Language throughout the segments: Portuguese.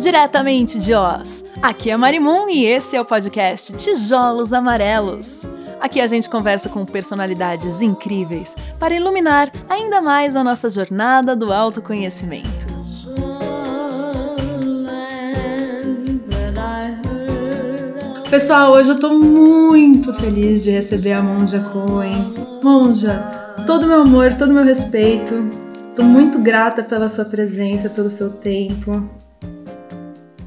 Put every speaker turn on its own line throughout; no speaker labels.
diretamente de Oz. Aqui é Marimun e esse é o podcast Tijolos Amarelos. Aqui a gente conversa com personalidades incríveis para iluminar ainda mais a nossa jornada do autoconhecimento. Pessoal, hoje eu tô muito feliz de receber a Monja Cohen. Monja, todo meu amor, todo meu respeito. Tô muito grata pela sua presença, pelo seu tempo.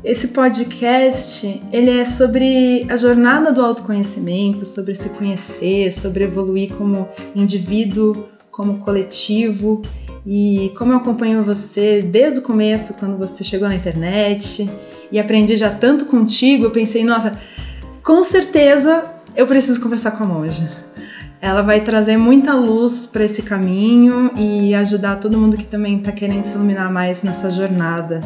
Esse podcast, ele é sobre a jornada do autoconhecimento, sobre se conhecer, sobre evoluir como indivíduo, como coletivo. E como eu acompanho você desde o começo, quando você chegou na internet, e aprendi já tanto contigo, eu pensei, nossa, com certeza eu preciso conversar com a monja. Ela vai trazer muita luz para esse caminho e ajudar todo mundo que também está querendo se iluminar mais nessa jornada.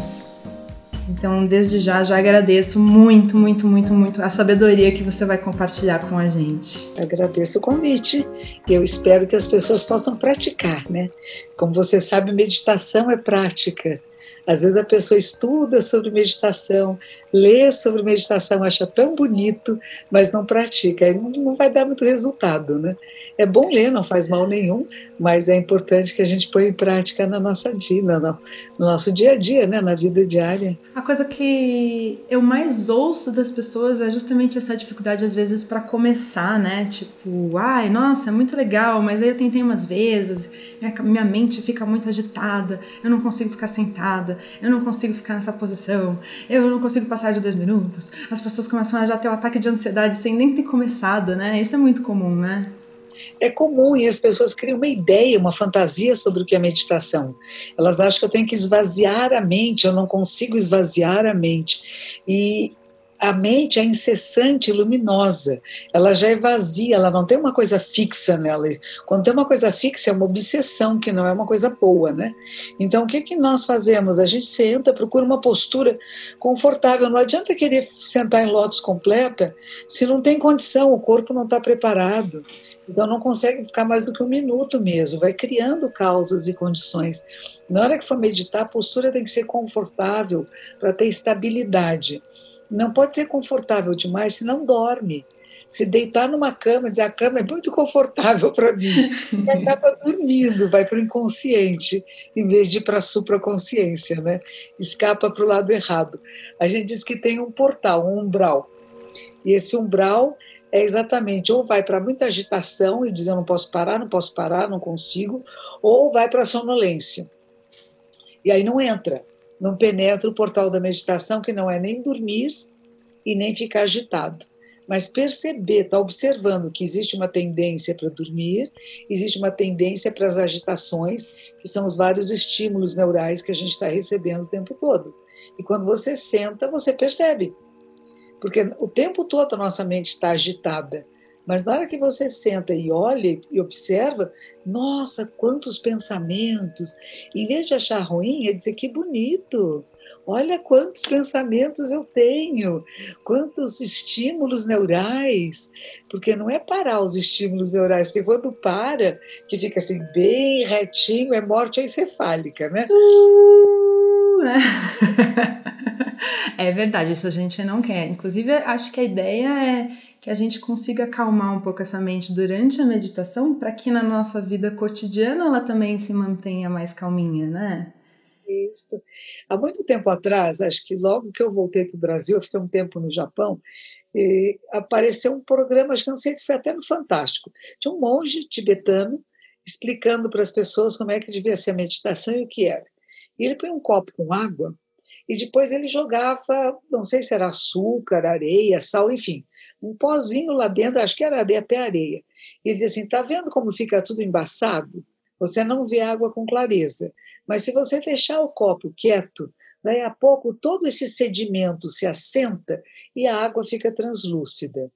Então, desde já, já agradeço muito, muito, muito, muito a sabedoria que você vai compartilhar com a gente.
Agradeço o convite e eu espero que as pessoas possam praticar, né? Como você sabe, meditação é prática. Às vezes a pessoa estuda sobre meditação, lê sobre meditação, acha tão bonito, mas não pratica, aí não vai dar muito resultado, né? É bom ler, não faz mal nenhum, mas é importante que a gente ponha em prática na nossa dia, no nosso, no nosso dia a dia, né? Na vida diária.
A coisa que eu mais ouço das pessoas é justamente essa dificuldade às vezes para começar, né? Tipo, ai, nossa, é muito legal, mas aí eu tentei umas vezes, minha mente fica muito agitada, eu não consigo ficar sentada, eu não consigo ficar nessa posição, eu não consigo passar de dois minutos. As pessoas começam a já ter o um ataque de ansiedade sem nem ter começado, né? Isso é muito comum, né?
É comum e as pessoas criam uma ideia, uma fantasia sobre o que é meditação. Elas acham que eu tenho que esvaziar a mente, eu não consigo esvaziar a mente. E a mente é incessante, luminosa. Ela já é vazia, ela não tem uma coisa fixa nela. Quando tem uma coisa fixa, é uma obsessão, que não é uma coisa boa, né? Então, o que, que nós fazemos? A gente senta, procura uma postura confortável. Não adianta querer sentar em lótus completa se não tem condição, o corpo não está preparado. Então, não consegue ficar mais do que um minuto mesmo. Vai criando causas e condições. Na hora que for meditar, a postura tem que ser confortável para ter estabilidade. Não pode ser confortável demais, senão dorme. Se deitar numa cama, dizer a cama é muito confortável para mim, e acaba dormindo, vai para o inconsciente, em vez de ir para a supraconsciência, né? escapa para o lado errado. A gente diz que tem um portal, um umbral. E esse umbral é exatamente ou vai para muita agitação e diz eu não posso parar, não posso parar, não consigo, ou vai para a sonolência. E aí não entra não penetra o portal da meditação, que não é nem dormir e nem ficar agitado. Mas perceber, estar tá observando que existe uma tendência para dormir, existe uma tendência para as agitações, que são os vários estímulos neurais que a gente está recebendo o tempo todo. E quando você senta, você percebe. Porque o tempo todo a nossa mente está agitada. Mas na hora que você senta e olha e observa, nossa, quantos pensamentos. Em vez de achar ruim, é dizer que bonito. Olha quantos pensamentos eu tenho, quantos estímulos neurais. Porque não é parar os estímulos neurais, porque quando para, que fica assim bem retinho, é morte encefálica, né?
né? É verdade, isso a gente não quer. Inclusive, acho que a ideia é que a gente consiga acalmar um pouco essa mente durante a meditação para que na nossa vida cotidiana ela também se mantenha mais calminha, né?
Isso. Há muito tempo atrás, acho que logo que eu voltei para o Brasil, eu fiquei um tempo no Japão, apareceu um programa, acho que não sei se foi até no Fantástico, tinha um monge tibetano explicando para as pessoas como é que devia ser a meditação e o que era. E ele põe um copo com água e depois ele jogava, não sei se era açúcar, areia, sal, enfim, um pozinho lá dentro, acho que era até areia. E ele diz assim: está vendo como fica tudo embaçado? Você não vê água com clareza. Mas se você deixar o copo quieto, daí a pouco todo esse sedimento se assenta e a água fica translúcida.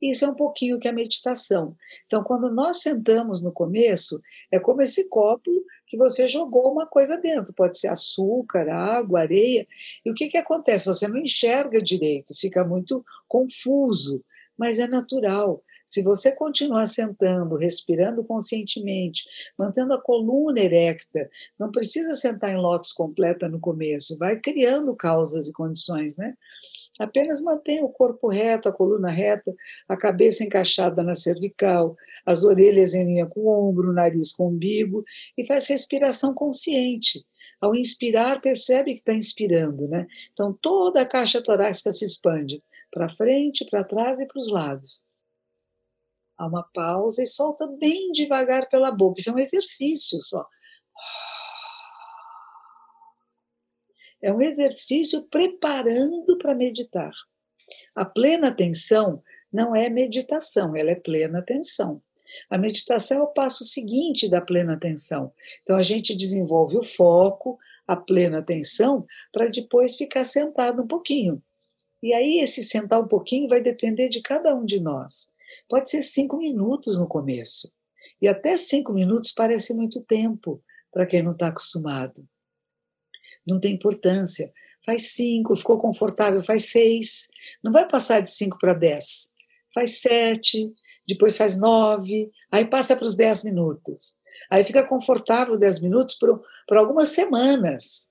Isso é um pouquinho que é a meditação. Então, quando nós sentamos no começo, é como esse copo que você jogou uma coisa dentro. Pode ser açúcar, água, areia. E o que, que acontece? Você não enxerga direito, fica muito confuso, mas é natural. Se você continuar sentando, respirando conscientemente, mantendo a coluna erecta, não precisa sentar em lótus completa no começo, vai criando causas e condições, né? Apenas mantenha o corpo reto, a coluna reta, a cabeça encaixada na cervical, as orelhas em linha com o ombro, o nariz com o umbigo e faz respiração consciente. Ao inspirar, percebe que está inspirando, né? Então toda a caixa torácica se expande para frente, para trás e para os lados. Há uma pausa e solta bem devagar pela boca. Isso é um exercício só. É um exercício preparando para meditar. A plena atenção não é meditação, ela é plena atenção. A meditação é o passo seguinte da plena atenção. Então a gente desenvolve o foco, a plena atenção, para depois ficar sentado um pouquinho. E aí esse sentar um pouquinho vai depender de cada um de nós. Pode ser cinco minutos no começo. E até cinco minutos parece muito tempo para quem não está acostumado não tem importância. Faz cinco, ficou confortável, faz seis. Não vai passar de cinco para dez. Faz sete, depois faz nove, aí passa para os dez minutos. Aí fica confortável dez minutos por, por algumas semanas.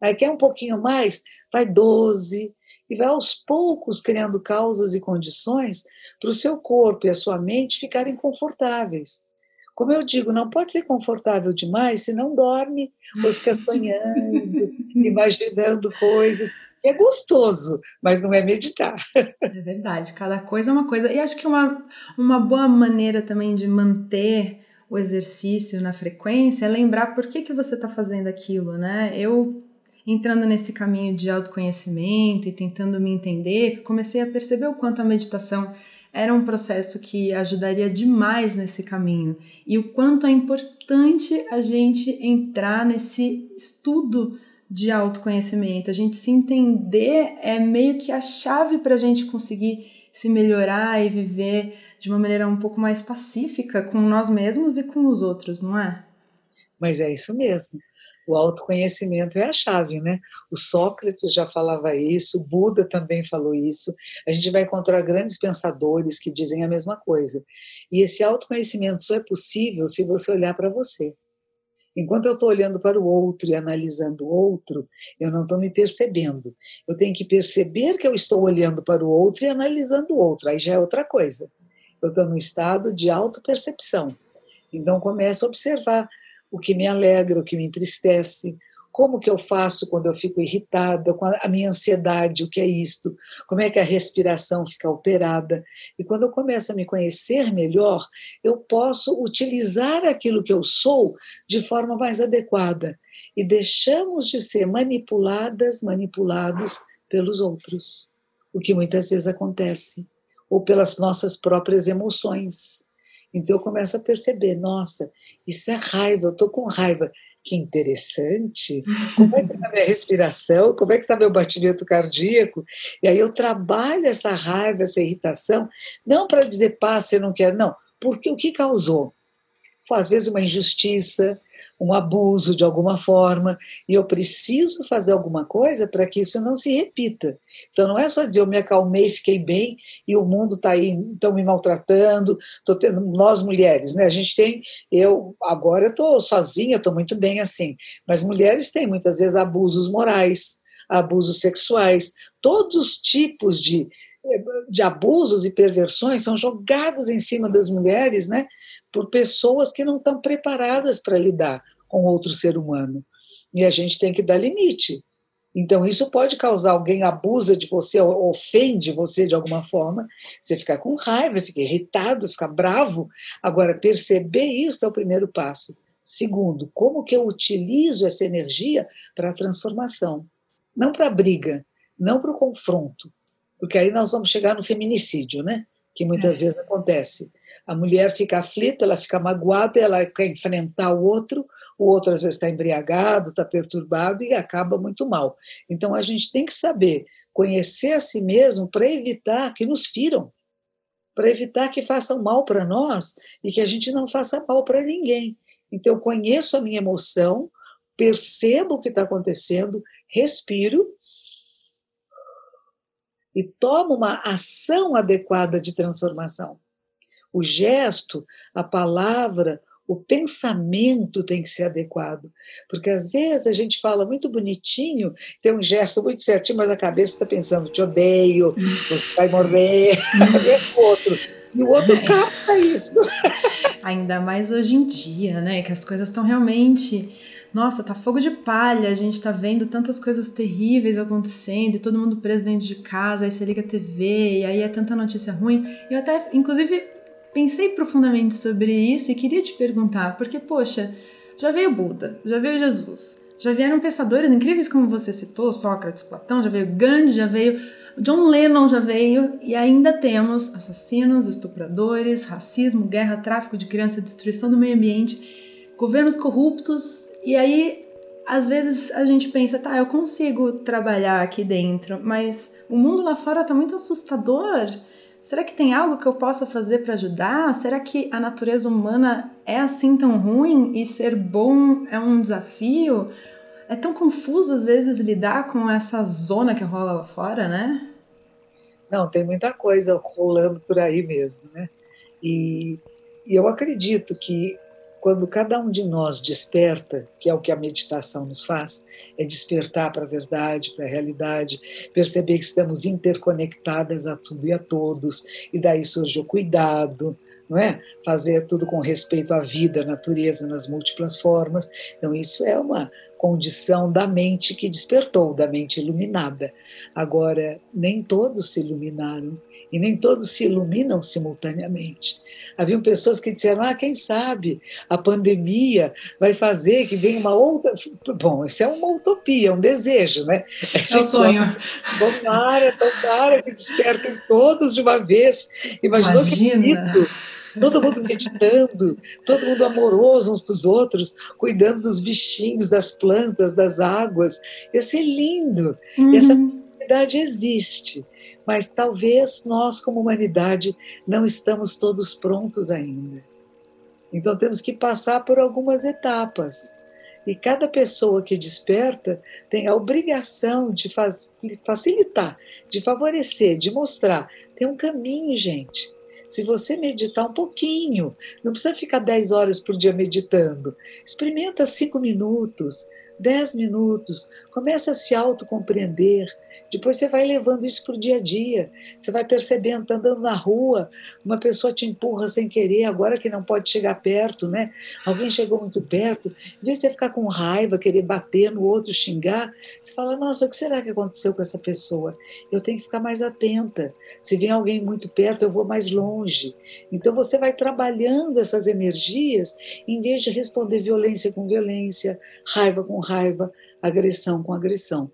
Aí quer um pouquinho mais, vai doze. E vai aos poucos criando causas e condições para o seu corpo e a sua mente ficarem confortáveis. Como eu digo, não pode ser confortável demais se não dorme ou fica sonhando, imaginando coisas. É gostoso, mas não é meditar.
É verdade, cada coisa é uma coisa. E acho que uma, uma boa maneira também de manter o exercício na frequência é lembrar por que, que você está fazendo aquilo, né? Eu entrando nesse caminho de autoconhecimento e tentando me entender, comecei a perceber o quanto a meditação era um processo que ajudaria demais nesse caminho e o quanto é importante a gente entrar nesse estudo de autoconhecimento. A gente se entender é meio que a chave para a gente conseguir se melhorar e viver de uma maneira um pouco mais pacífica com nós mesmos e com os outros, não é?
Mas é isso mesmo. O autoconhecimento é a chave, né? O Sócrates já falava isso, o Buda também falou isso. A gente vai encontrar grandes pensadores que dizem a mesma coisa. E esse autoconhecimento só é possível se você olhar para você. Enquanto eu estou olhando para o outro e analisando o outro, eu não estou me percebendo. Eu tenho que perceber que eu estou olhando para o outro e analisando o outro. Aí já é outra coisa. Eu estou num estado de autopercepção. Então começo a observar o que me alegra, o que me entristece, como que eu faço quando eu fico irritada, com a minha ansiedade, o que é isto, como é que a respiração fica alterada. E quando eu começo a me conhecer melhor, eu posso utilizar aquilo que eu sou de forma mais adequada. E deixamos de ser manipuladas, manipulados pelos outros, o que muitas vezes acontece, ou pelas nossas próprias emoções. Então eu começo a perceber, nossa, isso é raiva, eu estou com raiva. Que interessante. Como é que está a minha respiração? Como é que está meu batimento cardíaco? E aí eu trabalho essa raiva, essa irritação, não para dizer passa, eu não quero, não. Porque o que causou? Às vezes uma injustiça, um abuso de alguma forma, e eu preciso fazer alguma coisa para que isso não se repita. Então não é só dizer eu me acalmei, fiquei bem e o mundo está aí, estão me maltratando, tô tendo, nós mulheres, né? A gente tem, eu agora estou sozinha, estou muito bem assim, mas mulheres têm muitas vezes abusos morais, abusos sexuais, todos os tipos de de abusos e perversões são jogados em cima das mulheres, né, por pessoas que não estão preparadas para lidar com outro ser humano. E a gente tem que dar limite. Então, isso pode causar alguém abusa de você, ofende você de alguma forma, você fica com raiva, fica irritado, fica bravo. Agora, perceber isso é o primeiro passo. Segundo, como que eu utilizo essa energia para a transformação? Não para a briga, não para o confronto, porque aí nós vamos chegar no feminicídio, né? Que muitas é. vezes acontece. A mulher fica aflita, ela fica magoada, ela quer enfrentar o outro, o outro às vezes está embriagado, está perturbado e acaba muito mal. Então a gente tem que saber conhecer a si mesmo para evitar que nos firam, para evitar que façam mal para nós e que a gente não faça mal para ninguém. Então eu conheço a minha emoção, percebo o que está acontecendo, respiro e tomo uma ação adequada de transformação. O gesto, a palavra, o pensamento tem que ser adequado. Porque às vezes a gente fala muito bonitinho, tem um gesto muito certinho, mas a cabeça está pensando: te odeio, você vai morrer, o outro. E o outro é. capta isso.
Ainda mais hoje em dia, né? Que as coisas estão realmente. Nossa, tá fogo de palha, a gente tá vendo tantas coisas terríveis acontecendo, e todo mundo preso dentro de casa, aí você liga a TV, e aí é tanta notícia ruim. Eu até, inclusive, pensei profundamente sobre isso e queria te perguntar, porque, poxa, já veio Buda, já veio Jesus, já vieram pensadores incríveis como você citou, Sócrates, Platão, já veio Gandhi, já veio John Lennon já veio e ainda temos assassinos, estupradores, racismo, guerra, tráfico de criança, destruição do meio ambiente, governos corruptos e aí às vezes a gente pensa, tá, eu consigo trabalhar aqui dentro, mas o mundo lá fora tá muito assustador. Será que tem algo que eu possa fazer para ajudar? Será que a natureza humana é assim tão ruim e ser bom é um desafio? É tão confuso às vezes lidar com essa zona que rola lá fora, né?
Não, tem muita coisa rolando por aí mesmo, né? E, e eu acredito que quando cada um de nós desperta, que é o que a meditação nos faz, é despertar para a verdade, para a realidade, perceber que estamos interconectadas a tudo e a todos, e daí surge o cuidado, não é? Fazer tudo com respeito à vida, à natureza, nas múltiplas formas. Então, isso é uma condição da mente que despertou, da mente iluminada. Agora, nem todos se iluminaram e nem todos se iluminam simultaneamente. Haviam pessoas que disseram: ah, quem sabe a pandemia vai fazer que venha uma outra. Bom, isso é uma utopia, um desejo, né?
É um sonho.
Tomara, tomara que despertem todos de uma vez. Imaginou Imagina. que bonito todo mundo meditando, todo mundo amoroso uns com os outros, cuidando dos bichinhos, das plantas, das águas. Ia ser lindo. Uhum. Essa possibilidade existe, mas talvez nós, como humanidade, não estamos todos prontos ainda. Então temos que passar por algumas etapas. E cada pessoa que desperta tem a obrigação de facilitar, de favorecer, de mostrar. Tem um caminho, gente. Se você meditar um pouquinho, não precisa ficar 10 horas por dia meditando. Experimenta 5 minutos, 10 minutos, começa a se autocompreender, depois você vai levando isso para o dia a dia. Você vai percebendo, tá andando na rua, uma pessoa te empurra sem querer, agora que não pode chegar perto, né? Alguém chegou muito perto, em vez de você ficar com raiva, querer bater no outro, xingar, você fala: Nossa, o que será que aconteceu com essa pessoa? Eu tenho que ficar mais atenta. Se vem alguém muito perto, eu vou mais longe. Então você vai trabalhando essas energias em vez de responder violência com violência, raiva com raiva, agressão com agressão.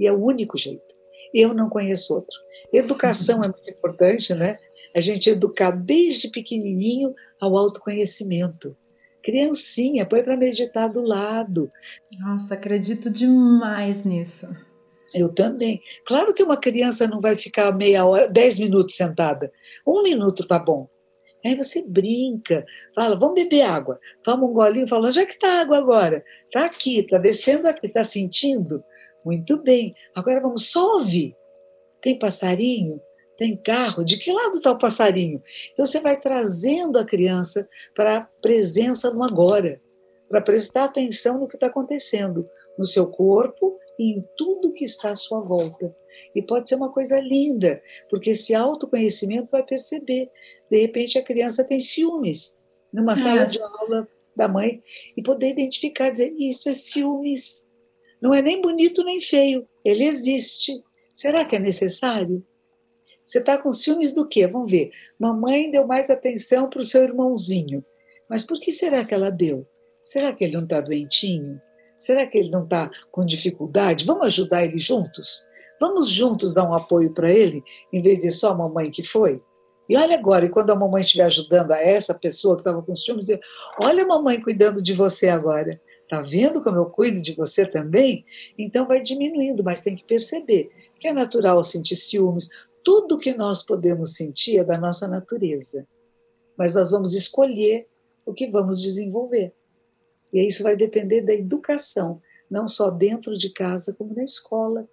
E é o único jeito. Eu não conheço outro. Educação é muito importante, né? A gente educar desde pequenininho ao autoconhecimento. Criancinha, põe para meditar do lado.
Nossa, acredito demais nisso.
Eu também. Claro que uma criança não vai ficar meia hora, dez minutos sentada. Um minuto tá bom. Aí você brinca, fala, vamos beber água. Toma um golinho, fala, onde é que está a água agora? Está aqui, está descendo aqui, está sentindo? Muito bem. Agora vamos só ouvir. Tem passarinho? Tem carro? De que lado está o passarinho? Então você vai trazendo a criança para a presença no agora, para prestar atenção no que está acontecendo no seu corpo e em tudo que está à sua volta. E pode ser uma coisa linda, porque esse autoconhecimento vai perceber. De repente a criança tem ciúmes numa sala é. de aula da mãe e poder identificar, dizer: Isso é ciúmes. Não é nem bonito nem feio, ele existe. Será que é necessário? Você está com ciúmes do quê? Vamos ver. Mamãe deu mais atenção para o seu irmãozinho. Mas por que será que ela deu? Será que ele não está doentinho? Será que ele não está com dificuldade? Vamos ajudar ele juntos? Vamos juntos dar um apoio para ele, em vez de só a mamãe que foi? E olha agora, e quando a mamãe estiver ajudando a essa pessoa que estava com ciúmes, olha a mamãe cuidando de você agora. Está vendo como eu cuido de você também? Então vai diminuindo, mas tem que perceber que é natural sentir ciúmes. Tudo que nós podemos sentir é da nossa natureza. Mas nós vamos escolher o que vamos desenvolver. E isso vai depender da educação, não só dentro de casa, como na escola.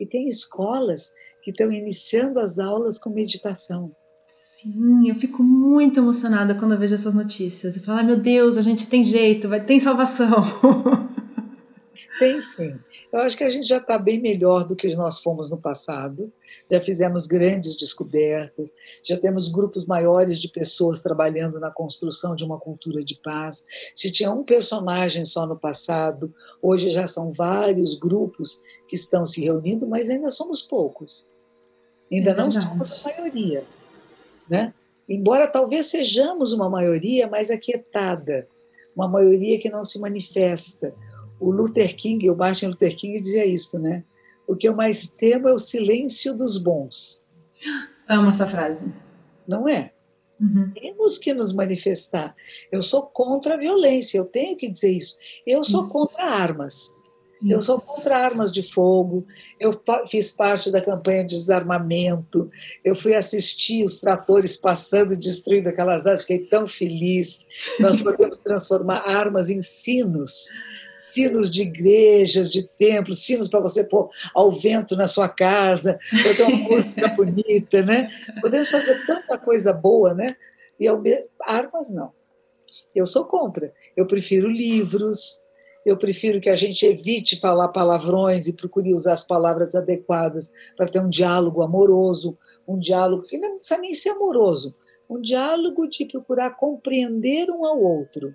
E tem escolas que estão iniciando as aulas com meditação.
Sim, eu fico muito emocionada quando eu vejo essas notícias. Eu falo, ah, meu Deus, a gente tem jeito, vai tem salvação.
Tem sim. Eu acho que a gente já está bem melhor do que nós fomos no passado. Já fizemos grandes descobertas, já temos grupos maiores de pessoas trabalhando na construção de uma cultura de paz. Se tinha um personagem só no passado, hoje já são vários grupos que estão se reunindo, mas ainda somos poucos. Ainda é não somos a maioria. Né? Embora talvez sejamos uma maioria mais aquietada, uma maioria que não se manifesta o Luther King, o Martin Luther King dizia isso, né? O que eu mais temo é o silêncio dos bons.
Amo essa frase.
Não é? Uhum. Temos que nos manifestar. Eu sou contra a violência, eu tenho que dizer isso. Eu sou isso. contra armas. Isso. Eu sou contra armas de fogo. Eu fiz parte da campanha de desarmamento. Eu fui assistir os tratores passando e destruindo aquelas áreas. Fiquei tão feliz. Nós podemos transformar armas em sinos sinos de igrejas, de templos, sinos para você pôr ao vento na sua casa, para ter uma música bonita, né? Podemos fazer tanta coisa boa, né? E armas não. Eu sou contra. Eu prefiro livros, eu prefiro que a gente evite falar palavrões e procure usar as palavras adequadas para ter um diálogo amoroso, um diálogo que não precisa nem ser amoroso, um diálogo de procurar compreender um ao outro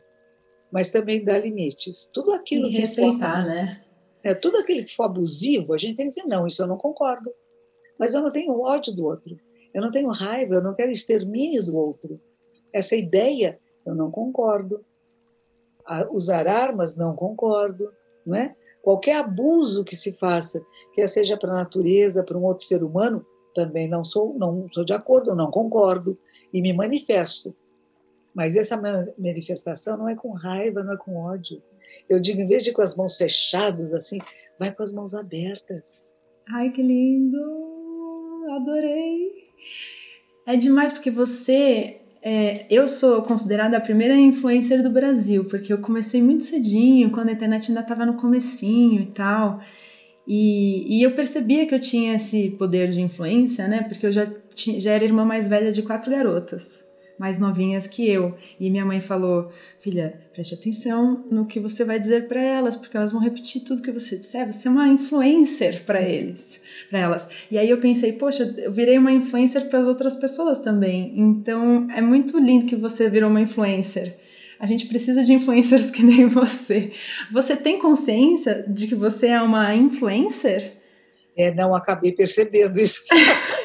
mas também dá limites. Tudo aquilo
e que respeitar, for, né?
É, tudo aquilo que for abusivo, a gente tem que dizer não, isso eu não concordo. Mas eu não tenho ódio do outro. Eu não tenho raiva, eu não quero extermínio do outro. Essa ideia eu não concordo. Usar armas não concordo, não é? Qualquer abuso que se faça, quer seja para a natureza, para um outro ser humano, também não sou, não sou de acordo, não concordo e me manifesto. Mas essa manifestação não é com raiva, não é com ódio. Eu digo, em vez de com as mãos fechadas, assim, vai com as mãos abertas.
Ai, que lindo! Adorei! É demais porque você. É, eu sou considerada a primeira influencer do Brasil, porque eu comecei muito cedinho, quando a internet ainda estava no comecinho e tal. E, e, eu percebia que eu tinha esse poder de influência, né? Porque eu já, já era irmã mais velha de quatro garotas mais novinhas que eu. E minha mãe falou: Filha, preste atenção no que você vai dizer para elas, porque elas vão repetir tudo que você disser. Você é uma influencer para eles, para elas. E aí eu pensei: Poxa, eu virei uma influencer para as outras pessoas também. Então é muito lindo que você virou uma influencer. A gente precisa de influencers que nem você. Você tem consciência de que você é uma influencer?
É, não acabei percebendo isso.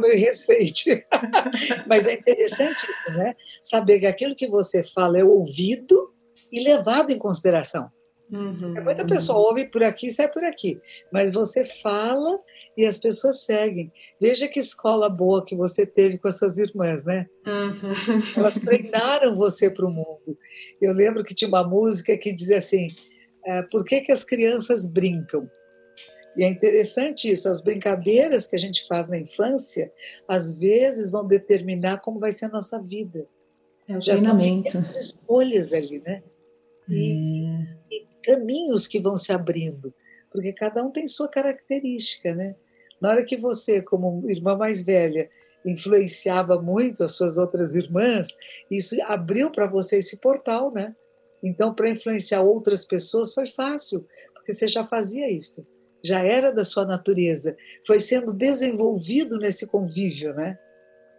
meio recente. Mas é interessante isso, né? Saber que aquilo que você fala é ouvido e levado em consideração. Uhum, Muita pessoa ouve por aqui e sai por aqui, mas você fala e as pessoas seguem. Veja que escola boa que você teve com as suas irmãs, né? Uhum. Elas treinaram você para o mundo. Eu lembro que tinha uma música que dizia assim: é, Por que, que as crianças brincam? E é interessante isso, as brincadeiras que a gente faz na infância, às vezes vão determinar como vai ser a nossa vida.
É o Já treinamento. são
escolhas ali, né? E, é. e, caminhos que vão se abrindo, porque cada um tem sua característica, né? Na hora que você, como irmã mais velha, influenciava muito as suas outras irmãs, isso abriu para você esse portal, né? Então, para influenciar outras pessoas foi fácil, porque você já fazia isso já era da sua natureza, foi sendo desenvolvido nesse convívio, né?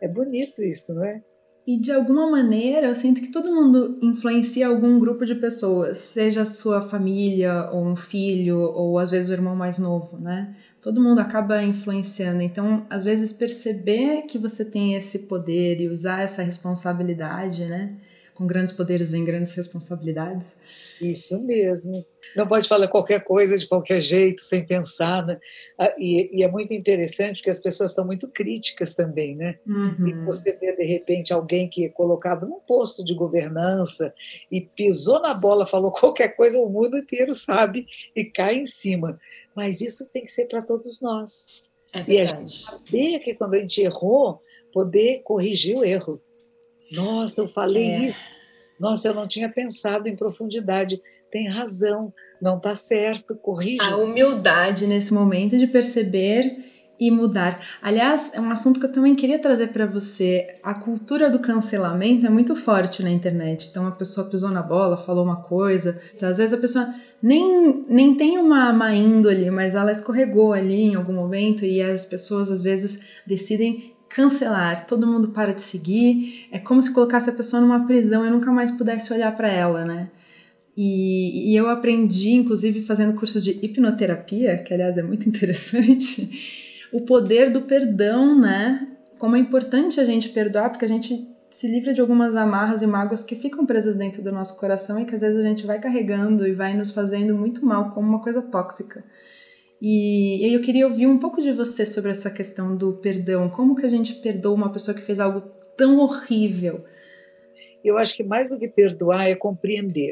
É bonito isso, não é?
E de alguma maneira eu sinto que todo mundo influencia algum grupo de pessoas, seja sua família, ou um filho, ou às vezes o irmão mais novo, né? Todo mundo acaba influenciando. Então, às vezes, perceber que você tem esse poder e usar essa responsabilidade, né? Com grandes poderes vem grandes responsabilidades
isso mesmo. Não pode falar qualquer coisa de qualquer jeito, sem pensar. Né? Ah, e, e, é muito interessante porque as pessoas estão muito críticas também, né? Uhum. E você vê, de repente, alguém que é colocado num posto de governança e pisou na bola, falou qualquer coisa, o mundo inteiro sabe e cai em cima. Mas isso tem que ser para todos nós.
É e a gente
saber que quando a gente errou, poder corrigir o erro. Nossa, eu falei é. isso nossa, eu não tinha pensado em profundidade. Tem razão, não está certo, corrija.
A humildade nesse momento de perceber e mudar. Aliás, é um assunto que eu também queria trazer para você. A cultura do cancelamento é muito forte na internet. Então a pessoa pisou na bola, falou uma coisa. Às vezes a pessoa nem, nem tem uma má índole, mas ela escorregou ali em algum momento e as pessoas às vezes decidem cancelar. Todo mundo para de seguir. É como se colocasse a pessoa numa prisão e nunca mais pudesse olhar para ela, né? E, e, eu aprendi, inclusive, fazendo curso de hipnoterapia, que aliás é muito interessante o poder do perdão, né? Como é importante a gente perdoar, porque a gente se livra de algumas amarras e mágoas que ficam presas dentro do nosso coração e que às vezes a gente vai carregando e vai nos fazendo muito mal, como uma coisa tóxica. E eu queria ouvir um pouco de você sobre essa questão do perdão. Como que a gente perdoa uma pessoa que fez algo tão horrível?
Eu acho que mais do que perdoar é compreender.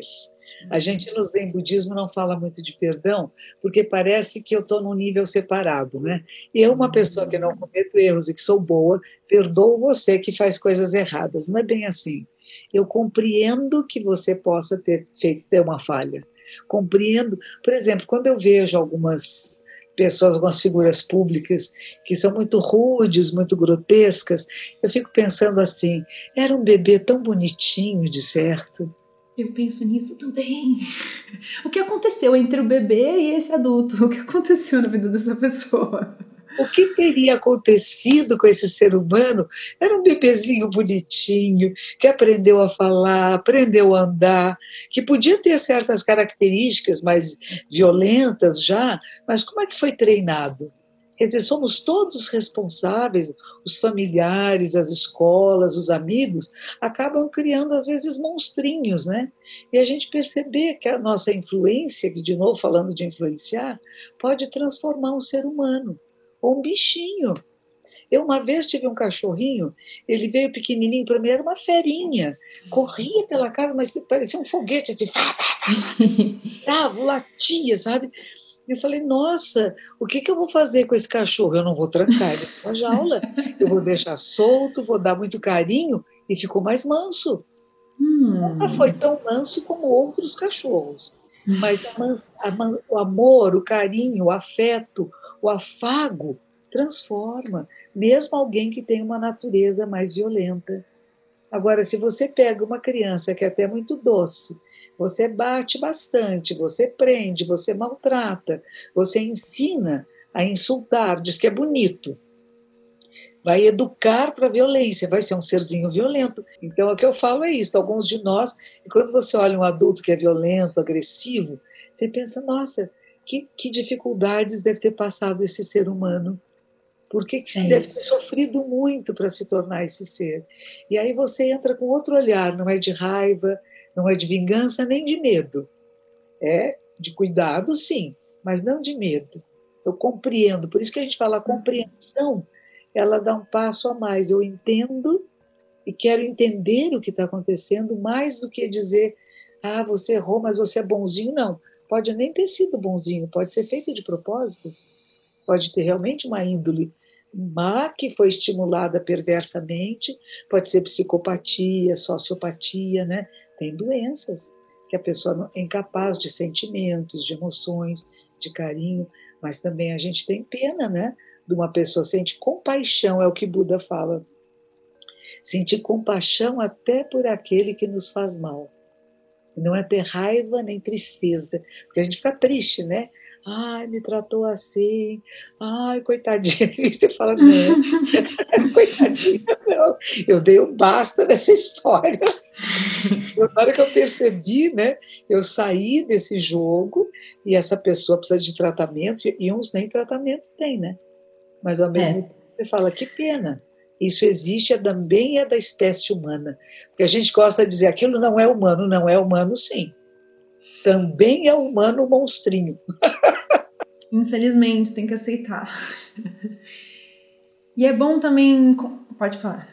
A gente no Zen budismo não fala muito de perdão, porque parece que eu estou num nível separado, né? Eu, uma pessoa que não cometo erros e que sou boa, perdoo você que faz coisas erradas. Não é bem assim. Eu compreendo que você possa ter feito ter uma falha. Compreendo, por exemplo, quando eu vejo algumas pessoas, algumas figuras públicas que são muito rudes, muito grotescas, eu fico pensando assim: era um bebê tão bonitinho, de certo
eu penso nisso também. O que aconteceu entre o bebê e esse adulto? O que aconteceu na vida dessa pessoa?
O que teria acontecido com esse ser humano? Era um bebezinho bonitinho, que aprendeu a falar, aprendeu a andar, que podia ter certas características mais violentas já, mas como é que foi treinado? Quer dizer, somos todos responsáveis, os familiares, as escolas, os amigos, acabam criando, às vezes, monstrinhos, né? E a gente perceber que a nossa influência, que, de novo, falando de influenciar, pode transformar um ser humano, ou um bichinho. Eu, uma vez, tive um cachorrinho, ele veio pequenininho para mim, era uma ferinha, corria pela casa, mas parecia um foguete, assim, bravo, latia, sabe? E eu falei, nossa, o que, que eu vou fazer com esse cachorro? Eu não vou trancar ele na jaula, eu vou deixar solto, vou dar muito carinho e ficou mais manso. Hum. Nunca foi tão manso como outros cachorros. Mas a a o amor, o carinho, o afeto, o afago transforma, mesmo alguém que tem uma natureza mais violenta. Agora, se você pega uma criança que é até muito doce, você bate bastante, você prende, você maltrata, você ensina a insultar, diz que é bonito. Vai educar para a violência, vai ser um serzinho violento. Então, o que eu falo é isso. Alguns de nós, quando você olha um adulto que é violento, agressivo, você pensa, nossa, que, que dificuldades deve ter passado esse ser humano porque que é deve ter sofrido muito para se tornar esse ser. E aí você entra com outro olhar, não é de raiva, não é de vingança nem de medo. É de cuidado, sim, mas não de medo. Eu compreendo. Por isso que a gente fala a compreensão, ela dá um passo a mais. Eu entendo e quero entender o que está acontecendo mais do que dizer, ah, você errou, mas você é bonzinho. Não. Pode nem ter sido bonzinho, pode ser feito de propósito. Pode ter realmente uma índole má que foi estimulada perversamente, pode ser psicopatia, sociopatia, né? Tem doenças que a pessoa é incapaz de sentimentos, de emoções, de carinho, mas também a gente tem pena, né? De uma pessoa sente compaixão, é o que Buda fala. Sentir compaixão até por aquele que nos faz mal. Não é ter raiva nem tristeza, porque a gente fica triste, né? Ai, me tratou assim. Ai, coitadinha. E você fala, não, coitadinha, não. Eu dei um basta nessa história. Na hora que eu percebi, né, eu saí desse jogo e essa pessoa precisa de tratamento, e uns nem tratamento tem, né? Mas ao mesmo é. tempo você fala, que pena. Isso existe, é também é da espécie humana. Porque a gente gosta de dizer, aquilo não é humano, não é humano sim. Também é humano o monstrinho.
Infelizmente, tem que aceitar. e é bom também. Pode falar.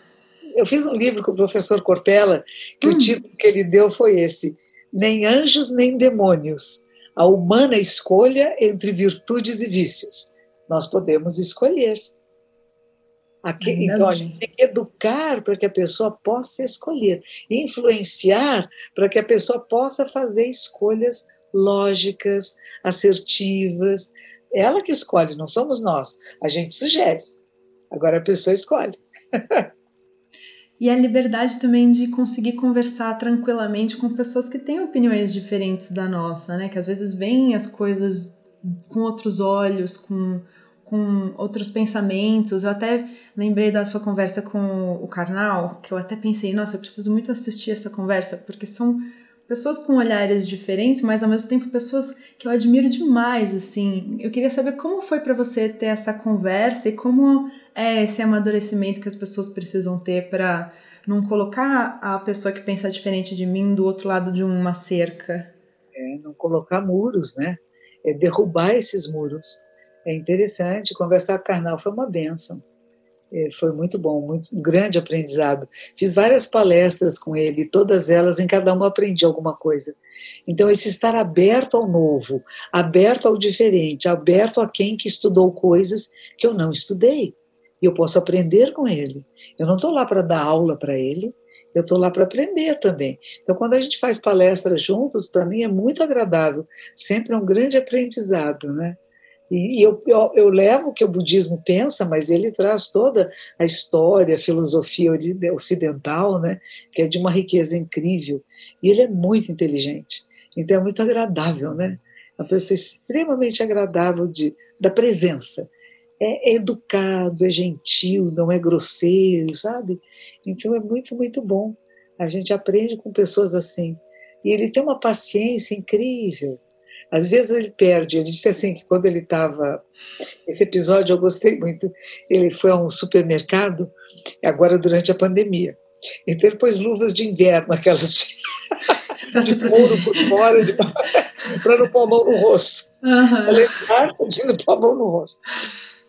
Eu fiz um livro com o professor Cortella, que hum. o título que ele deu foi esse: Nem anjos nem demônios. A humana escolha entre virtudes e vícios. Nós podemos escolher. Aqui, então, a gente tem que educar para que a pessoa possa escolher, influenciar para que a pessoa possa fazer escolhas lógicas, assertivas, Ela que escolhe, não somos nós. A gente sugere. Agora a pessoa escolhe.
E a liberdade também de conseguir conversar tranquilamente com pessoas que têm opiniões diferentes da nossa, né? Que às vezes veem as coisas com outros olhos, com, com outros pensamentos. Eu até lembrei da sua conversa com o Karnal, que eu até pensei, nossa, eu preciso muito assistir essa conversa, porque são pessoas com olhares diferentes, mas ao mesmo tempo pessoas que eu admiro demais, assim. Eu queria saber como foi para você ter essa conversa e como é esse amadurecimento que as pessoas precisam ter para não colocar a pessoa que pensa diferente de mim do outro lado de uma cerca.
É, não colocar muros, né? É derrubar esses muros. É interessante, conversar com o Karnal foi uma benção. É, foi muito bom, muito, um grande aprendizado. Fiz várias palestras com ele, todas elas, em cada uma aprendi alguma coisa. Então, esse estar aberto ao novo, aberto ao diferente, aberto a quem que estudou coisas que eu não estudei e eu posso aprender com ele. Eu não estou lá para dar aula para ele, eu estou lá para aprender também. Então, quando a gente faz palestras juntos, para mim é muito agradável, sempre é um grande aprendizado, né? E, e eu, eu, eu, levo o que o budismo pensa, mas ele traz toda a história, a filosofia ocidental, né? Que é de uma riqueza incrível. E ele é muito inteligente. Então, é muito agradável, né? É uma pessoa extremamente agradável de, da presença é educado, é gentil, não é grosseiro, sabe? Então é muito, muito bom. A gente aprende com pessoas assim. E ele tem uma paciência incrível. Às vezes ele perde. Ele disse assim que quando ele estava. Esse episódio eu gostei muito. Ele foi a um supermercado, agora durante a pandemia. Então ele pôs luvas de inverno, aquelas de couro por fora, para não pôr a mão no rosto. Uhum. Lembrar de não pôr a mão no rosto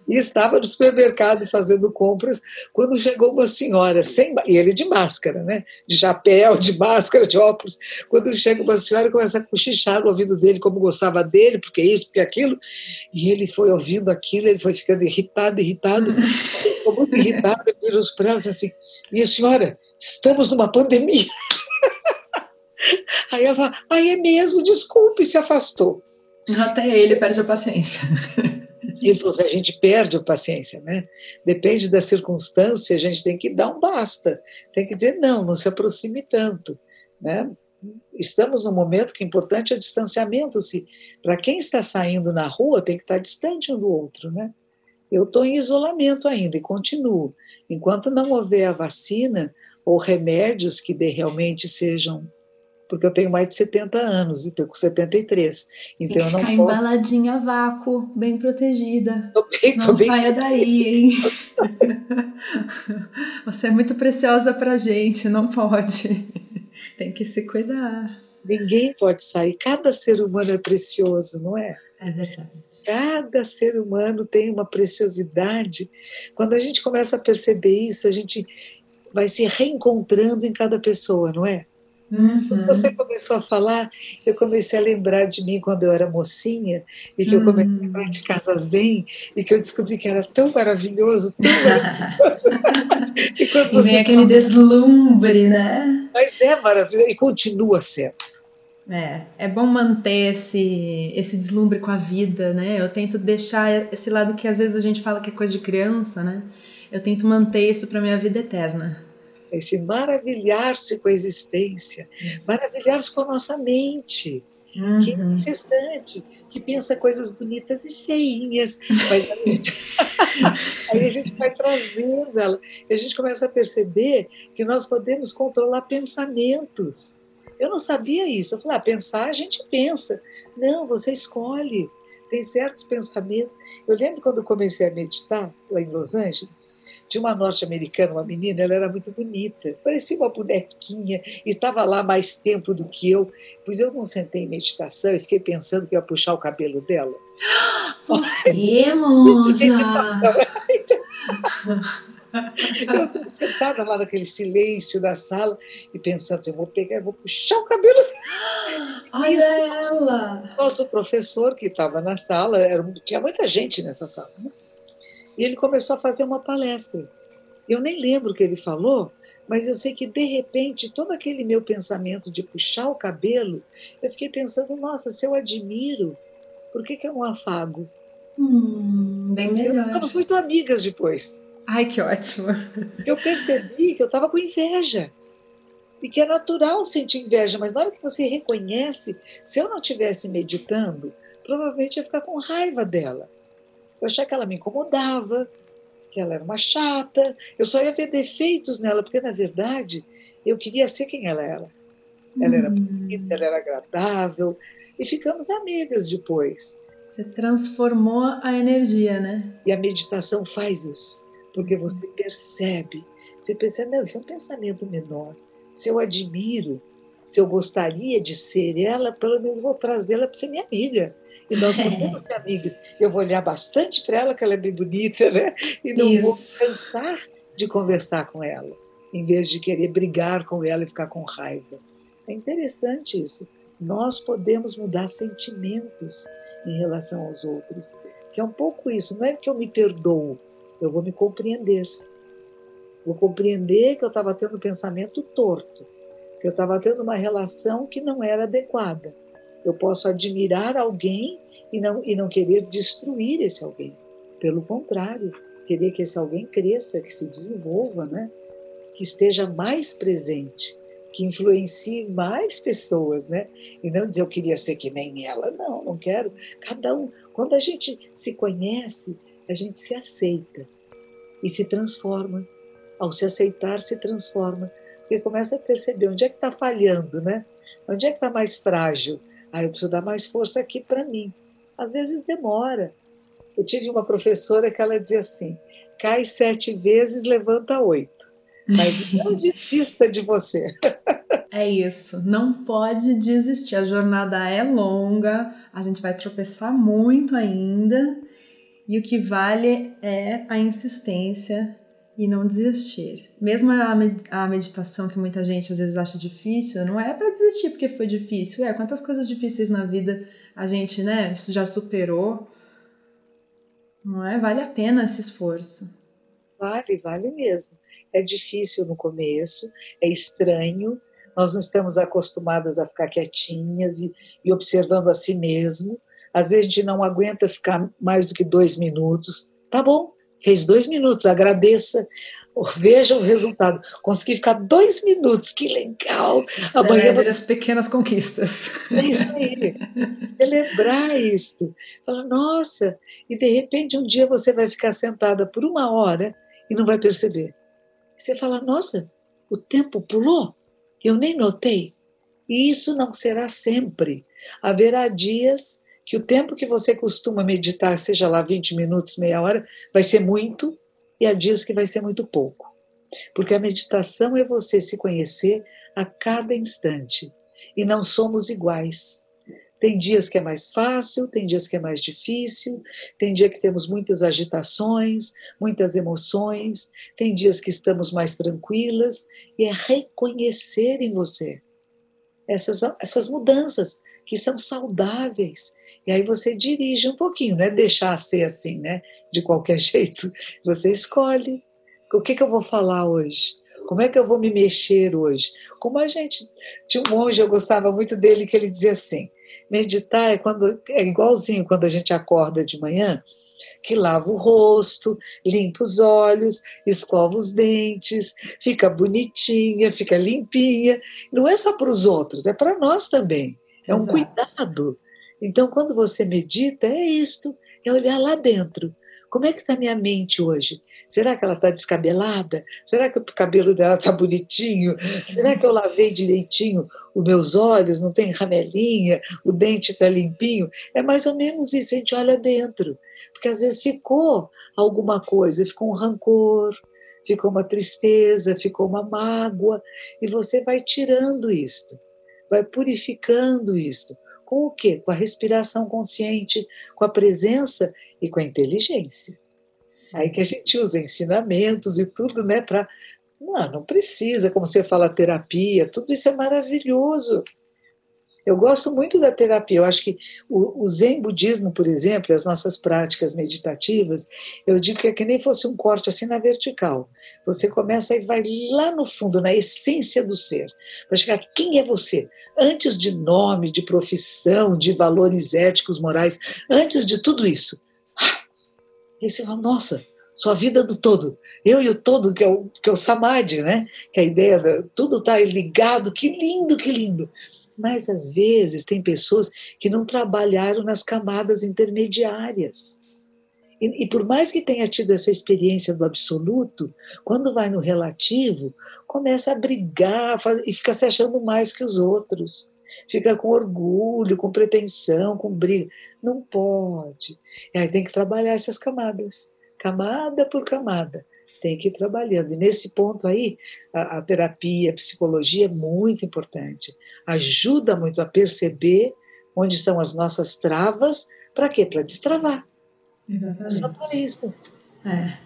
e estava no supermercado fazendo compras quando chegou uma senhora, sem, e ele de máscara, né? de chapéu, de máscara, de óculos. Quando chega uma senhora, começa a cochichar no ouvido dele, como gostava dele, porque isso, porque aquilo. E ele foi ouvindo aquilo, ele foi ficando irritado, irritado, ficou muito irritado, ele virou para ela assim: Minha senhora, estamos numa pandemia. Aí ela fala: Aí é mesmo, desculpe, e se afastou.
Até ele perde a paciência.
Ele a gente perde a paciência, né? Depende da circunstância, a gente tem que dar um basta. Tem que dizer, não, não se aproxime tanto, né? Estamos num momento que é importante é o distanciamento. Se Para quem está saindo na rua, tem que estar distante um do outro, né? Eu estou em isolamento ainda e continuo. Enquanto não houver a vacina ou remédios que realmente sejam porque eu tenho mais de 70 anos e estou com 73. Então
Tem que
eu não
ficar
posso...
embaladinha a vácuo, bem protegida. Tô bem, tô não bem saia daí, hein? Você é muito preciosa pra gente, não pode. Tem que se cuidar.
Ninguém pode sair. Cada ser humano é precioso, não é?
É verdade.
Cada ser humano tem uma preciosidade. Quando a gente começa a perceber isso, a gente vai se reencontrando em cada pessoa, não é?
Uhum.
Você começou a falar, eu comecei a lembrar de mim quando eu era mocinha e que uhum. eu comecei a lembrar de Casa Zen e que eu descobri que era tão maravilhoso, tão maravilhoso.
e quando você vem aquele deslumbre, né?
Mas é maravilhoso e continua sendo.
É, é bom manter esse, esse deslumbre com a vida, né? Eu tento deixar esse lado que às vezes a gente fala que é coisa de criança, né? Eu tento manter isso para minha vida eterna
esse maravilhar-se com a existência, maravilhar-se com a nossa mente, uhum. que é interessante, que pensa coisas bonitas e feinhas, mas a gente, aí a gente vai trazendo ela, e a gente começa a perceber que nós podemos controlar pensamentos. Eu não sabia isso. Eu falei, ah, pensar a gente pensa. Não, você escolhe. Tem certos pensamentos. Eu lembro quando eu comecei a meditar lá em Los Angeles, tinha uma norte-americana, uma menina, ela era muito bonita, parecia uma bonequinha, estava lá mais tempo do que eu, pois eu não sentei em meditação e fiquei pensando que ia puxar o cabelo dela.
Você, monja!
eu sentada lá naquele silêncio da sala e pensando assim, eu vou pegar, eu vou puxar o cabelo
dela. Olha ela!
Nosso professor que estava na sala, era, tinha muita gente nessa sala, né? E ele começou a fazer uma palestra. Eu nem lembro o que ele falou, mas eu sei que de repente todo aquele meu pensamento de puxar o cabelo, eu fiquei pensando, nossa, se eu admiro, por que, que eu não afago?
Hum, bem melhor. Nós
ficamos muito amigas depois.
Ai, que ótimo.
Eu percebi que eu estava com inveja. E que é natural sentir inveja, mas na hora que você reconhece, se eu não estivesse meditando, provavelmente ia ficar com raiva dela. Eu achava que ela me incomodava, que ela era uma chata, eu só ia ver defeitos nela, porque na verdade eu queria ser quem ela era. Ela era hum. bonita, ela era agradável, e ficamos amigas depois.
Você transformou a energia, né?
E a meditação faz isso, porque você percebe, você pensa, não, isso é um pensamento menor. Se eu admiro, se eu gostaria de ser ela, pelo menos vou trazê-la para ser minha amiga. E nós podemos ser amigas. Eu vou olhar bastante para ela, que ela é bem bonita, né? E não isso. vou cansar de conversar com ela, em vez de querer brigar com ela e ficar com raiva. É interessante isso. Nós podemos mudar sentimentos em relação aos outros. Que é um pouco isso. Não é que eu me perdoo, eu vou me compreender. Vou compreender que eu estava tendo um pensamento torto, que eu estava tendo uma relação que não era adequada. Eu posso admirar alguém e não, e não querer destruir esse alguém. Pelo contrário, querer que esse alguém cresça, que se desenvolva, né? que esteja mais presente que influencie mais pessoas, né? E não dizer eu queria ser que nem ela. Não, não quero. Cada um. Quando a gente se conhece, a gente se aceita e se transforma. Ao se aceitar, se transforma. Porque começa a perceber onde é que está falhando, né? Onde é que está mais frágil? Ah, eu preciso dar mais força aqui para mim. Às vezes demora. Eu tive uma professora que ela dizia assim: cai sete vezes, levanta oito. Mas não desista de você.
É isso, não pode desistir. A jornada é longa, a gente vai tropeçar muito ainda, e o que vale é a insistência e não desistir. Mesmo a meditação que muita gente às vezes acha difícil, não é para desistir porque foi difícil. É, quantas coisas difíceis na vida a gente, né, já superou. Não é? Vale a pena esse esforço.
Vale, vale mesmo é difícil no começo, é estranho, nós não estamos acostumadas a ficar quietinhas e, e observando a si mesmo. Às vezes a gente não aguenta ficar mais do que dois minutos. Tá bom, fez dois minutos, agradeça, veja o resultado. Consegui ficar dois minutos, que legal!
Amanhã vou... as pequenas conquistas.
É isso aí. Celebrar isto. Falar, nossa, e de repente um dia você vai ficar sentada por uma hora e não vai perceber. Você fala, nossa, o tempo pulou, eu nem notei. E isso não será sempre. Haverá dias que o tempo que você costuma meditar, seja lá 20 minutos, meia hora, vai ser muito, e há dias que vai ser muito pouco. Porque a meditação é você se conhecer a cada instante. E não somos iguais. Tem dias que é mais fácil, tem dias que é mais difícil, tem dia que temos muitas agitações, muitas emoções, tem dias que estamos mais tranquilas, e é reconhecer em você essas, essas mudanças que são saudáveis. E aí você dirige um pouquinho, não é deixar ser assim, né? De qualquer jeito. Você escolhe. O que, que eu vou falar hoje? Como é que eu vou me mexer hoje? Como a gente. Tinha um monge, eu gostava muito dele, que ele dizia assim: meditar é, quando, é igualzinho quando a gente acorda de manhã, que lava o rosto, limpa os olhos, escova os dentes, fica bonitinha, fica limpinha. Não é só para os outros, é para nós também. É um Exato. cuidado. Então, quando você medita, é isto, é olhar lá dentro. Como é que está minha mente hoje? Será que ela está descabelada? Será que o cabelo dela está bonitinho? Será que eu lavei direitinho os meus olhos? Não tem ramelinha? O dente está limpinho? É mais ou menos isso, a gente olha dentro. Porque às vezes ficou alguma coisa, ficou um rancor, ficou uma tristeza, ficou uma mágoa, e você vai tirando isto, vai purificando isto. Com o quê? Com a respiração consciente, com a presença e com a inteligência. Sim. Aí que a gente usa ensinamentos e tudo, né, para não, não precisa, como você fala, terapia, tudo isso é maravilhoso. Eu gosto muito da terapia. Eu acho que o, o Zen budismo, por exemplo, as nossas práticas meditativas, eu digo que é que nem fosse um corte assim na vertical. Você começa e vai lá no fundo, na essência do ser, para chegar quem é você? Antes de nome, de profissão, de valores éticos, morais, antes de tudo isso, E aí você fala, nossa, sua vida do todo. Eu e o todo, que é o, que é o samadhi, né? Que é a ideia, de, tudo está ligado, que lindo, que lindo. Mas às vezes tem pessoas que não trabalharam nas camadas intermediárias. E, e, por mais que tenha tido essa experiência do absoluto, quando vai no relativo, começa a brigar faz, e fica se achando mais que os outros. Fica com orgulho, com pretensão, com briga. Não pode. E aí tem que trabalhar essas camadas camada por camada. Tem que ir trabalhando. E nesse ponto aí, a, a terapia, a psicologia é muito importante. Ajuda muito a perceber onde estão as nossas travas. Para quê? Para destravar.
Exatamente.
Só para isso.
É.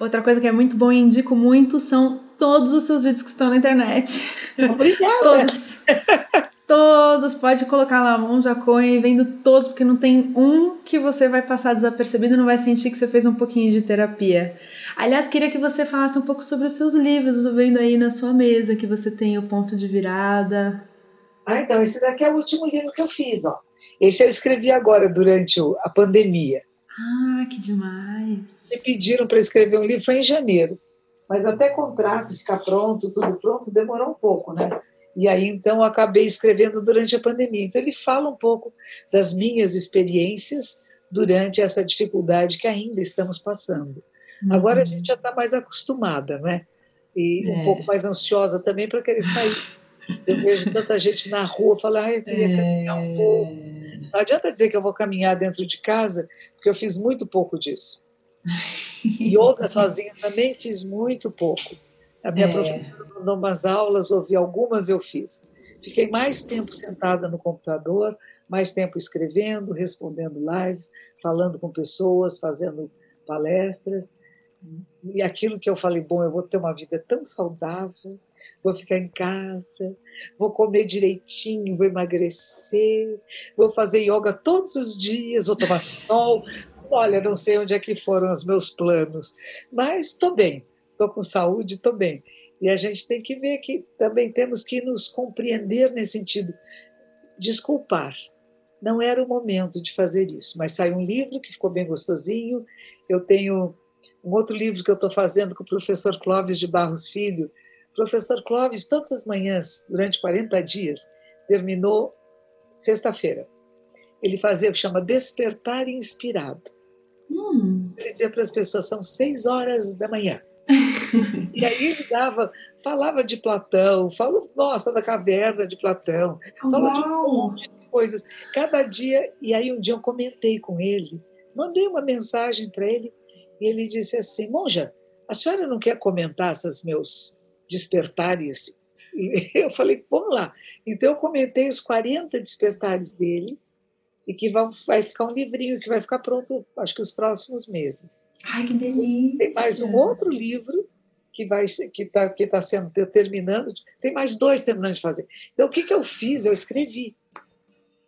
Outra coisa que é muito bom e indico muito são todos os seus vídeos que estão na internet.
Obrigada.
todos. Todos, pode colocar lá um Jaconha e vendo todos, porque não tem um que você vai passar desapercebido e não vai sentir que você fez um pouquinho de terapia. Aliás, queria que você falasse um pouco sobre os seus livros. Estou vendo aí na sua mesa que você tem o ponto de virada.
Ah, então, esse daqui é o último livro que eu fiz, ó. Esse eu escrevi agora, durante a pandemia.
Ah, que demais!
Me pediram para escrever um livro, foi em janeiro. Mas até contrato ficar pronto, tudo pronto, demorou um pouco, né? E aí, então, acabei escrevendo durante a pandemia. Então, ele fala um pouco das minhas experiências durante essa dificuldade que ainda estamos passando. Uhum. Agora a gente já está mais acostumada, né? E é. um pouco mais ansiosa também para querer sair. Eu vejo tanta gente na rua falar, ah, eu queria é. caminhar um pouco. Não adianta dizer que eu vou caminhar dentro de casa, porque eu fiz muito pouco disso. Yoga sozinha também fiz muito pouco. A minha é. professora mandou umas aulas, ouvi algumas, eu fiz. Fiquei mais tempo sentada no computador, mais tempo escrevendo, respondendo lives, falando com pessoas, fazendo palestras. E aquilo que eu falei, bom, eu vou ter uma vida tão saudável, vou ficar em casa, vou comer direitinho, vou emagrecer, vou fazer yoga todos os dias, vou tomar sol. Olha, não sei onde é que foram os meus planos, mas estou bem estou com saúde, estou bem. E a gente tem que ver que também temos que nos compreender nesse sentido. Desculpar. Não era o momento de fazer isso, mas saiu um livro que ficou bem gostosinho. Eu tenho um outro livro que eu estou fazendo com o professor Clóvis de Barros Filho. O professor Clóvis, todas as manhãs, durante 40 dias, terminou sexta-feira. Ele fazia o que chama Despertar Inspirado. Hum. Ele dizia para as pessoas: são seis horas da manhã e aí ele dava, falava de Platão, falou, nossa, da caverna de Platão, falou de um monte de coisas. Cada dia, e aí um dia eu comentei com ele, mandei uma mensagem para ele, e ele disse assim: Monja, a senhora não quer comentar esses meus despertares? Eu falei: vamos lá. Então eu comentei os 40 despertares dele, e que vai, vai ficar um livrinho que vai ficar pronto, acho que os próximos meses.
Ai, que delícia!
Tem mais um outro livro que vai que está que tá sendo terminando, tem mais dois terminando de fazer. Então, o que, que eu fiz? Eu escrevi,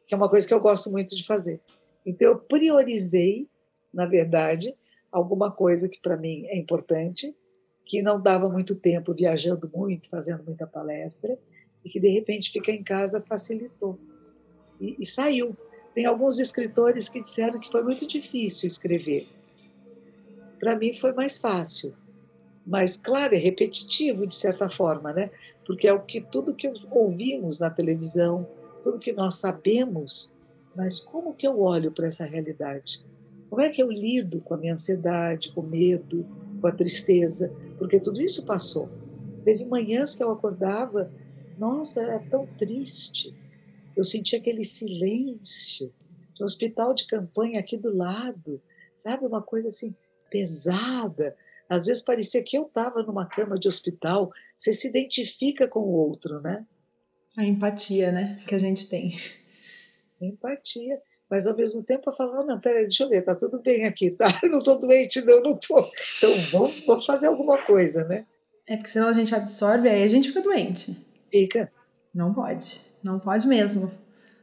que é uma coisa que eu gosto muito de fazer. Então, eu priorizei, na verdade, alguma coisa que para mim é importante, que não dava muito tempo viajando muito, fazendo muita palestra, e que de repente ficar em casa facilitou. E, e saiu. Tem alguns escritores que disseram que foi muito difícil escrever. Para mim foi mais fácil. Mas, claro, é repetitivo de certa forma, né? Porque é o que tudo que ouvimos na televisão, tudo que nós sabemos, mas como que eu olho para essa realidade? Como é que eu lido com a minha ansiedade, com o medo, com a tristeza? Porque tudo isso passou. Teve manhãs que eu acordava, nossa, era tão triste eu senti aquele silêncio do hospital de campanha aqui do lado, sabe? Uma coisa assim pesada. Às vezes parecia que eu estava numa cama de hospital. Você se identifica com o outro, né?
A empatia, né? Que a gente tem.
Empatia. Mas ao mesmo tempo eu falava, não, peraí, deixa eu ver, tá tudo bem aqui, tá? não estou doente, não, não estou. Então vamos, vamos fazer alguma coisa, né?
É porque senão a gente absorve, aí a gente fica doente.
Fica.
Não pode. Não pode mesmo.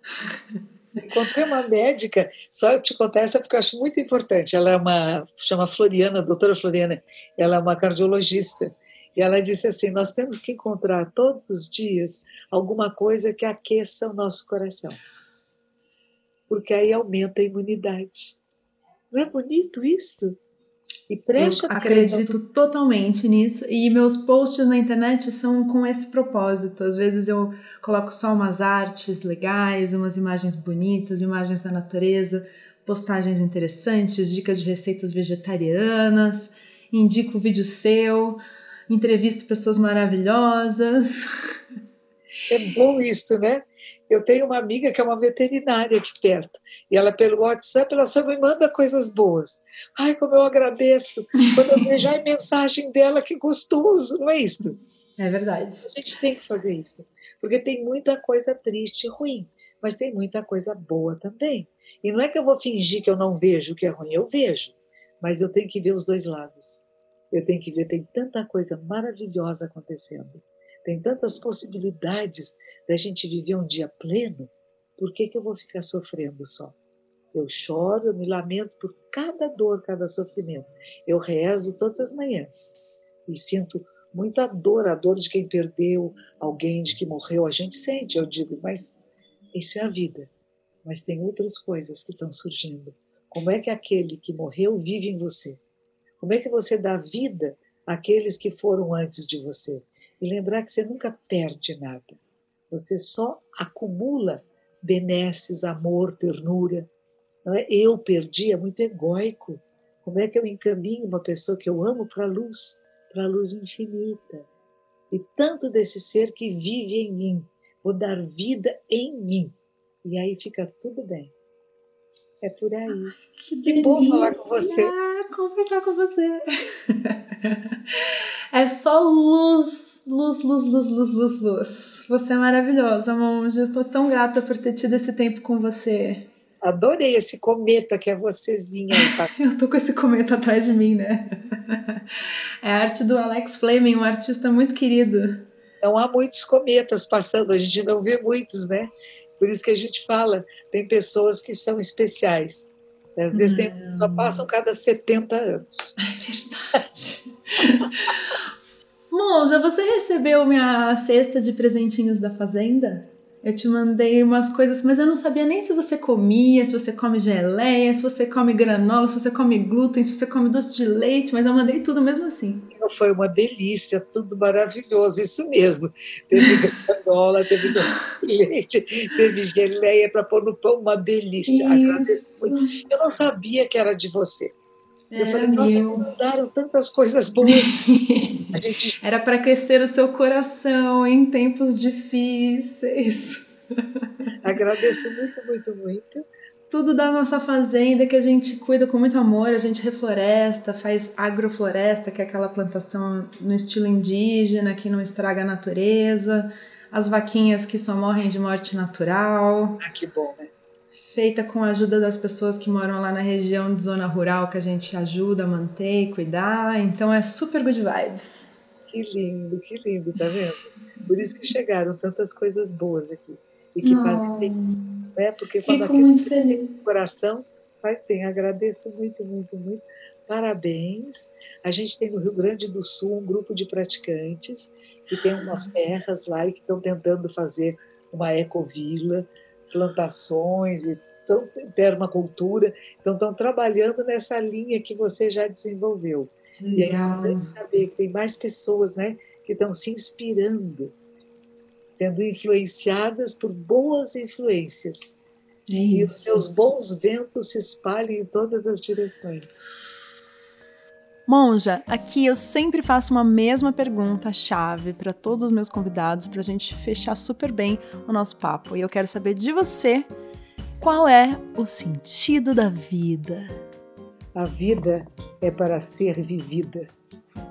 Encontrei uma médica, só te contar essa porque eu acho muito importante. Ela é uma, chama Floriana, doutora Floriana, ela é uma cardiologista. E ela disse assim: Nós temos que encontrar todos os dias alguma coisa que aqueça o nosso coração. Porque aí aumenta a imunidade. Não é bonito isso? E preste
Eu acredito totalmente nisso. E meus posts na internet são com esse propósito. Às vezes eu coloco só umas artes legais, umas imagens bonitas, imagens da natureza, postagens interessantes, dicas de receitas vegetarianas, indico vídeo seu, entrevisto pessoas maravilhosas.
É bom isso, né? Eu tenho uma amiga que é uma veterinária aqui perto. E ela, pelo WhatsApp, ela só me manda coisas boas. Ai, como eu agradeço. Quando eu vejo a mensagem dela, que gostoso, não é isso?
É verdade.
A gente tem que fazer isso. Porque tem muita coisa triste e ruim. Mas tem muita coisa boa também. E não é que eu vou fingir que eu não vejo o que é ruim. Eu vejo. Mas eu tenho que ver os dois lados. Eu tenho que ver, tem tanta coisa maravilhosa acontecendo tem tantas possibilidades da gente viver um dia pleno, por que, que eu vou ficar sofrendo só? Eu choro, eu me lamento por cada dor, cada sofrimento. Eu rezo todas as manhãs e sinto muita dor, a dor de quem perdeu alguém, de que morreu. A gente sente, eu digo, mas isso é a vida. Mas tem outras coisas que estão surgindo. Como é que aquele que morreu vive em você? Como é que você dá vida àqueles que foram antes de você? E lembrar que você nunca perde nada. Você só acumula benesses, amor, ternura. É? Eu perdi, é muito egóico. Como é que eu encaminho uma pessoa que eu amo para a luz, para a luz infinita? E tanto desse ser que vive em mim, vou dar vida em mim. E aí fica tudo bem. É por aí. Ai,
que, que bom falar com você. Conversar com você. é só luz luz, luz, luz, luz, luz, luz. Você é maravilhosa, monja. Estou tão grata por ter tido esse tempo com você.
Adorei esse cometa que é vocêzinha. Tá?
Eu tô com esse cometa atrás de mim, né? É a arte do Alex Fleming, um artista muito querido.
Não há muitos cometas passando, a gente não vê muitos, né? Por isso que a gente fala, tem pessoas que são especiais. Às vezes tem, só passam cada 70 anos.
É verdade. Monja, você recebeu minha cesta de presentinhos da fazenda? Eu te mandei umas coisas, mas eu não sabia nem se você comia, se você come geleia, se você come granola, se você come glúten, se você come doce de leite, mas eu mandei tudo mesmo assim.
Foi uma delícia, tudo maravilhoso, isso mesmo. Teve granola, teve doce de leite, teve geleia para pôr no pão, uma delícia. Agradeço muito. Eu não sabia que era de você.
Era eu falei, nossa,
meu. mandaram tantas coisas boas.
gente... Era para aquecer o seu coração em tempos difíceis.
Agradeço muito, muito, muito.
Tudo da nossa fazenda que a gente cuida com muito amor, a gente refloresta, faz agrofloresta, que é aquela plantação no estilo indígena que não estraga a natureza, as vaquinhas que só morrem de morte natural.
Ah, que bom, né?
Feita com a ajuda das pessoas que moram lá na região de zona rural que a gente ajuda a manter e cuidar. Então é super good vibes.
Que lindo, que lindo, tá vendo? Por isso que chegaram tantas coisas boas aqui e que Não. fazem bem, né? Porque quando o coração faz bem. Agradeço muito, muito, muito. Parabéns. A gente tem no Rio Grande do Sul um grupo de praticantes que tem umas terras lá e que estão tentando fazer uma ecovila plantações e permacultura, então estão trabalhando nessa linha que você já desenvolveu.
Legal.
E é saber que tem mais pessoas né, que estão se inspirando, sendo influenciadas por boas influências.
É
e os seus bons ventos se espalhem em todas as direções.
Monja, aqui eu sempre faço uma mesma pergunta chave para todos os meus convidados para a gente fechar super bem o nosso papo. E eu quero saber de você qual é o sentido da vida.
A vida é para ser vivida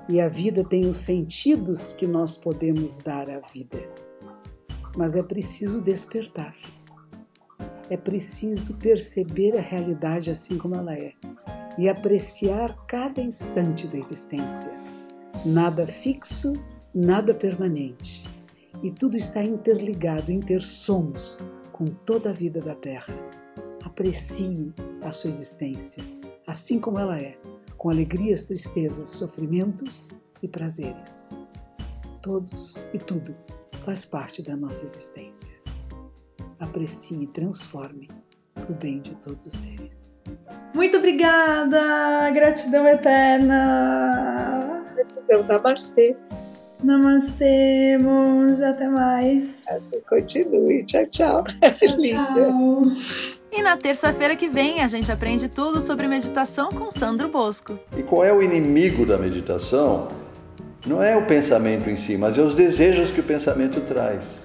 e a vida tem os sentidos que nós podemos dar à vida. Mas é preciso despertar. É preciso perceber a realidade assim como ela é e apreciar cada instante da existência. Nada fixo, nada permanente. E tudo está interligado, intersomos com toda a vida da Terra. Aprecie a sua existência, assim como ela é, com alegrias, tristezas, sofrimentos e prazeres. Todos e tudo faz parte da nossa existência. Aprecie e transforme, para o bem de todos os seres.
Muito obrigada! Gratidão eterna!
Gratidão, namastê!
Namastê, monja, até mais.
Continue, tchau, tchau.
Tchau, tchau.
E na terça-feira que vem a gente aprende tudo sobre meditação com Sandro Bosco.
E qual é o inimigo da meditação? Não é o pensamento em si, mas é os desejos que o pensamento traz.